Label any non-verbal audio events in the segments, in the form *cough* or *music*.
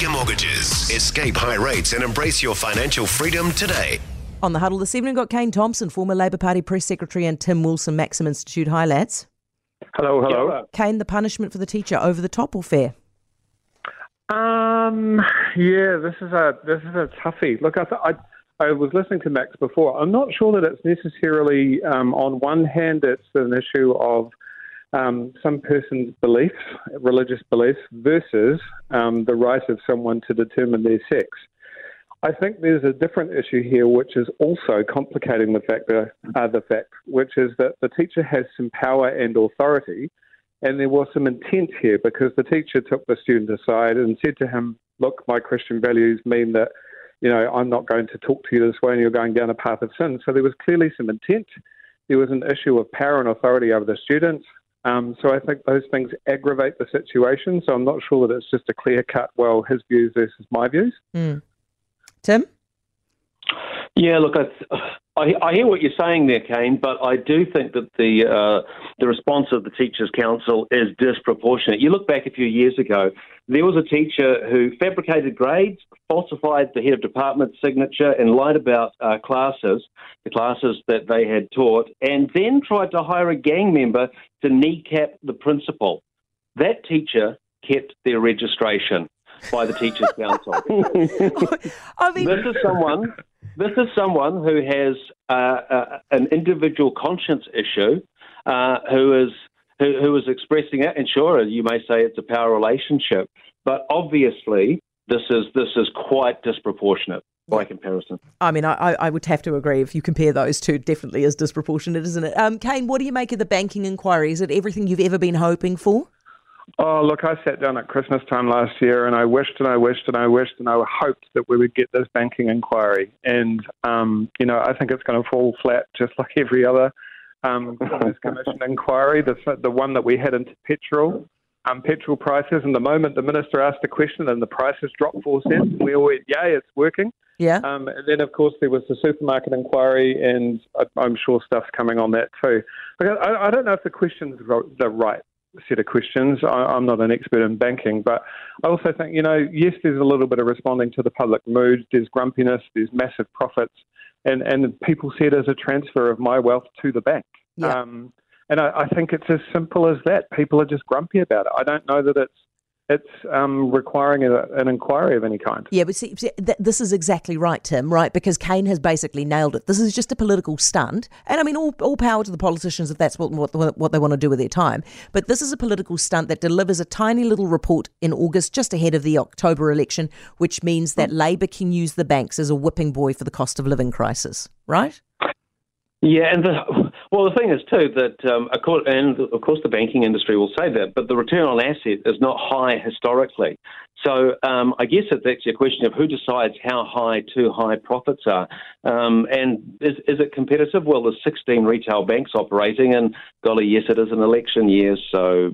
Mega Mortgages. Escape high rates and embrace your financial freedom today. On the huddle this evening, we've got Kaine Thompson, former Labour Party press secretary, and Tim Wilson, Maxim Institute. Hi, lads. Hello, hello. Kaine, the punishment for the teacher over the top or fair? Um, yeah, this is a this is a toughie. Look, I, th- I I was listening to Max before. I'm not sure that it's necessarily um, on one hand it's an issue of um, some person's beliefs, religious beliefs, versus um, the right of someone to determine their sex. I think there's a different issue here, which is also complicating the factor, uh, the fact, which is that the teacher has some power and authority, and there was some intent here because the teacher took the student aside and said to him, "Look, my Christian values mean that." You know, I'm not going to talk to you this way, and you're going down a path of sin. So there was clearly some intent. There was an issue of power and authority over the students. Um, so I think those things aggravate the situation. So I'm not sure that it's just a clear cut, well, his views versus my views. Mm. Tim? Yeah, look, I, I, I, hear what you're saying there, Kaine, but I do think that the uh, the response of the Teachers Council is disproportionate. You look back a few years ago, there was a teacher who fabricated grades, falsified the head of department signature, and lied about uh, classes, the classes that they had taught, and then tried to hire a gang member to kneecap the principal. That teacher kept their registration by the Teachers Council. *laughs* I mean, this is someone. This is someone who has uh, uh, an individual conscience issue, uh, who is who, who is expressing it. And sure, you may say it's a power relationship, but obviously this is this is quite disproportionate by comparison. I mean, I, I would have to agree. If you compare those two, definitely is disproportionate, isn't it? Um, Kaine, what do you make of the banking inquiry? Is it everything you've ever been hoping for? Oh, look, I sat down at Christmas time last year and I wished and I wished and I wished and I hoped that we would get this banking inquiry. And, um, you know, I think it's going to fall flat just like every other um, Commission inquiry, the, the one that we had into petrol. Um, petrol prices, and the moment the minister asked the question and the prices dropped four cents, we all went, "Yay, it's working!" Yeah. Um, and then, of course, there was the supermarket inquiry, and I, am sure stuff's coming on that too. I, I don't know if the questions are right set of questions. I, am not an expert in banking, but I also think, you know, yes, there's a little bit of responding to the public mood. There's grumpiness, there's massive profits, and, and people see it as a transfer of my wealth to the bank. Yeah. Um, and I, I think it's as simple as that. People are just grumpy about it. I don't know that it's it's um, requiring a, an inquiry of any kind. Yeah, but see, see th- this is exactly right, Tim, right? Because Kaine has basically nailed it. This is just a political stunt. And I mean, all, all power to the politicians if that's what, what, what they want to do with their time. But this is a political stunt that delivers a tiny little report in August, just ahead of the October election, which means that mm. Labour can use the banks as a whipping boy for the cost of living crisis, right? Yeah, and the, well, the thing is too that, um, and of course, the banking industry will say that, but the return on asset is not high historically. So um, I guess it's actually a question of who decides how high too high profits are, um, and is, is it competitive? Well, there's 16 retail banks operating, and golly, yes, it is an election year, so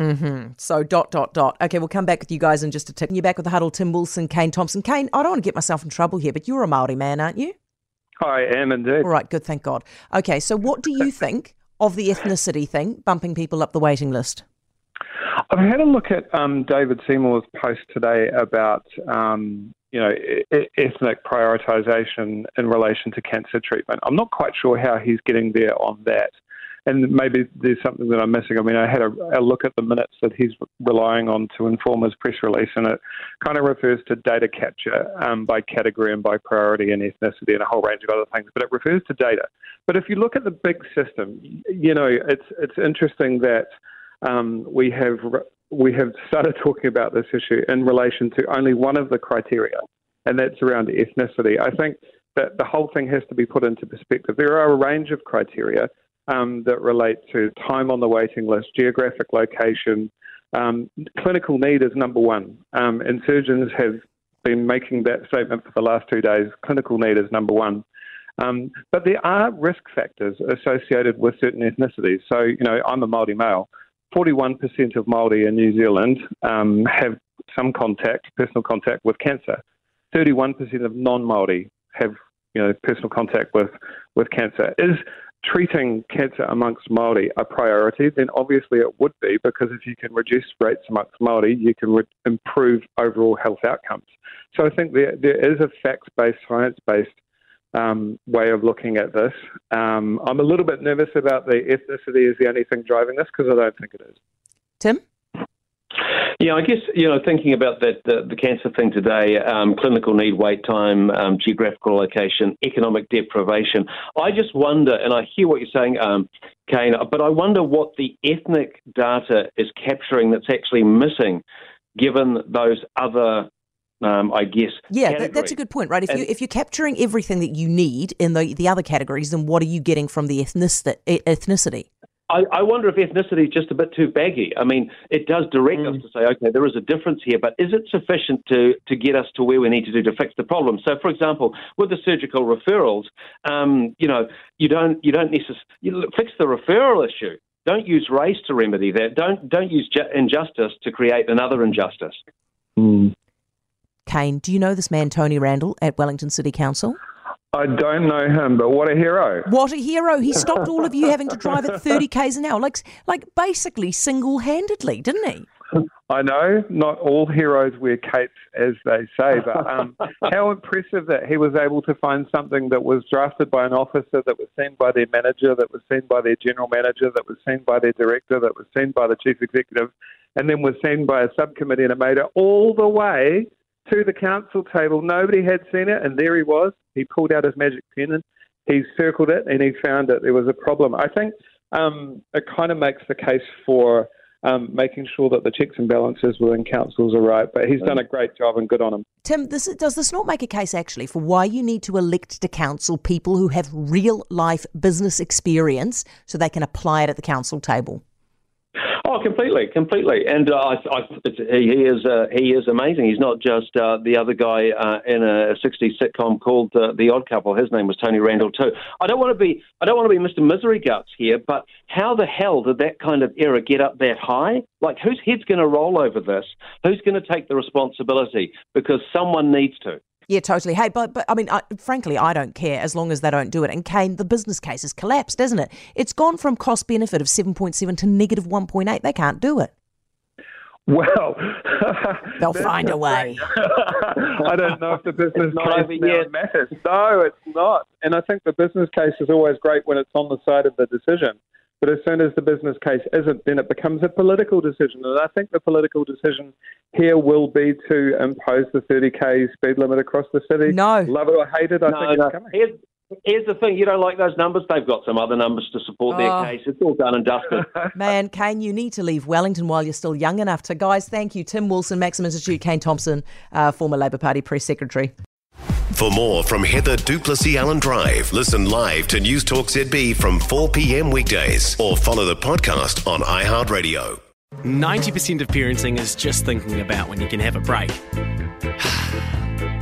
Mm-hmm. So dot dot dot. Okay, we'll come back with you guys in just a tick. You're back with the huddle. Tim Wilson, Kaine Thompson. Kaine, I don't want to get myself in trouble here, but you're a Maori man, aren't you? I am indeed. All right, good, thank God. Okay, so what do you think of the ethnicity thing, bumping people up the waiting list? I've had a look at um, David Seymour's post today about um, you know e- ethnic prioritisation in relation to cancer treatment. I'm not quite sure how he's getting there on that and maybe there's something that I'm missing. I mean, I had a, a, look at the minutes that he's relying on to inform his press release, and it kind of refers to data capture um, by category and by priority and ethnicity and a whole range of other things. But it refers to data. But if you look at the big system, you know, it's it's interesting that um, we have we have started *laughs* talking about this issue in relation to only one of the criteria, and that's around ethnicity. I think that the whole thing has to be put into perspective. There are a range of criteria um, that relate to time on the waiting list, geographic location. Um, clinical need is number one, um, and surgeons have been making that statement for the last two days. Clinical need is number one. Um, but there are risk factors associated with certain ethnicities. So, you know, I'm a Māori male. 41% of Māori in New Zealand um, have some contact, personal contact with cancer. 31% of non-Māori have, you know, personal contact with, with cancer. Is treating cancer amongst Māori a priority, then obviously it would be because if you can reduce rates amongst Māori, you can re- improve overall health outcomes. So I think there, there is a facts based, science based um, way of looking at this. Um, I'm a little bit nervous about the ethnicity is the only thing driving this because I don't think it is. Tim? Yeah, I guess you know thinking about that the, the cancer thing today, um, clinical need, wait time, um, geographical location, economic deprivation. I just wonder, and I hear what you're saying, um, Kaine, but I wonder what the ethnic data is capturing that's actually missing, given those other um, I guess. Yeah, that, that's a good point, right? If, you, if you're capturing everything that you need in the, the other categories, then what are you getting from the ethnicity? I, I, wonder if ethnicity is just a bit too baggy. I mean, it does direct mm. us to say, okay, there is a difference here, but is it sufficient to, to get us to where we need to do to fix the problem? So, for example, with the surgical referrals, um, you know, you don't you don't necessarily fix the referral issue. Don't use race to remedy that. Don't don't use ju- injustice to create another injustice. Mm. Kaine, do you know this man Tony Randle at Wellington City Council? I don't know him, but what a hero! What a hero! He stopped all of you having to drive at 30 *laughs* k's an hour, like like basically single handedly, didn't he? I know not all heroes wear capes, as they say, but um, *laughs* how impressive that he was able to find something that was drafted by an officer, that was seen by their manager, that was seen by their general manager, that was seen by their director, that was seen by the chief executive, and then was seen by a subcommittee, and it made it all the way to the council table. Nobody had seen it, and there he was. He pulled out his magic pen and he circled it, and he found that there was a problem. I think um, it kind of makes the case for um, making sure that the checks and balances within councils are right. But he's done a great job, and good on him. Tim, this, does this not make a case actually for why you need to elect to council people who have real life business experience so they can apply it at the council table? Oh, completely, completely. And uh, I, I, he is uh, he is amazing. He's not just uh, the other guy uh, in a '60s sitcom called uh, The Odd Couple. His name was Tony Randall too. I don't want to be I don't want to be Mr. Misery Guts here, but how the hell did that kind of error get up that high? Like, whose head's going to roll over this? Who's going to take the responsibility? Because someone needs to. Yeah, totally. Hey, but but I mean, I, frankly, I don't care as long as they don't do it. And Kaine, the business case has collapsed, hasn't it? It's gone from cost benefit of seven point seven to negative one point eight. They can't do it. Well, *laughs* they'll find a way. *laughs* I don't know if the business case now matters. No, it's not. And I think the business case is always great when it's on the side of the decision. But as soon as the business case isn't, then it becomes a political decision. And I think the political decision here will be to impose the 30k speed limit across the city. No. Love it or hate it, I no, think no. it's coming. Here's, here's the thing you don't like those numbers, they've got some other numbers to support oh. their case. It's all done and dusted. *laughs* Man, Kaine, you need to leave Wellington while you're still young enough to. Guys, thank you. Tim Wilson, Maxim Institute, Kaine Thompson, uh, former Labour Party press secretary. For more from Heather du Plessis-Allen Drive, listen live to News Talk ZB from 4 p.m. weekdays or follow the podcast on iHeartRadio. 90% of parenting is just thinking about when you can have a break. *sighs* *sighs* *sighs*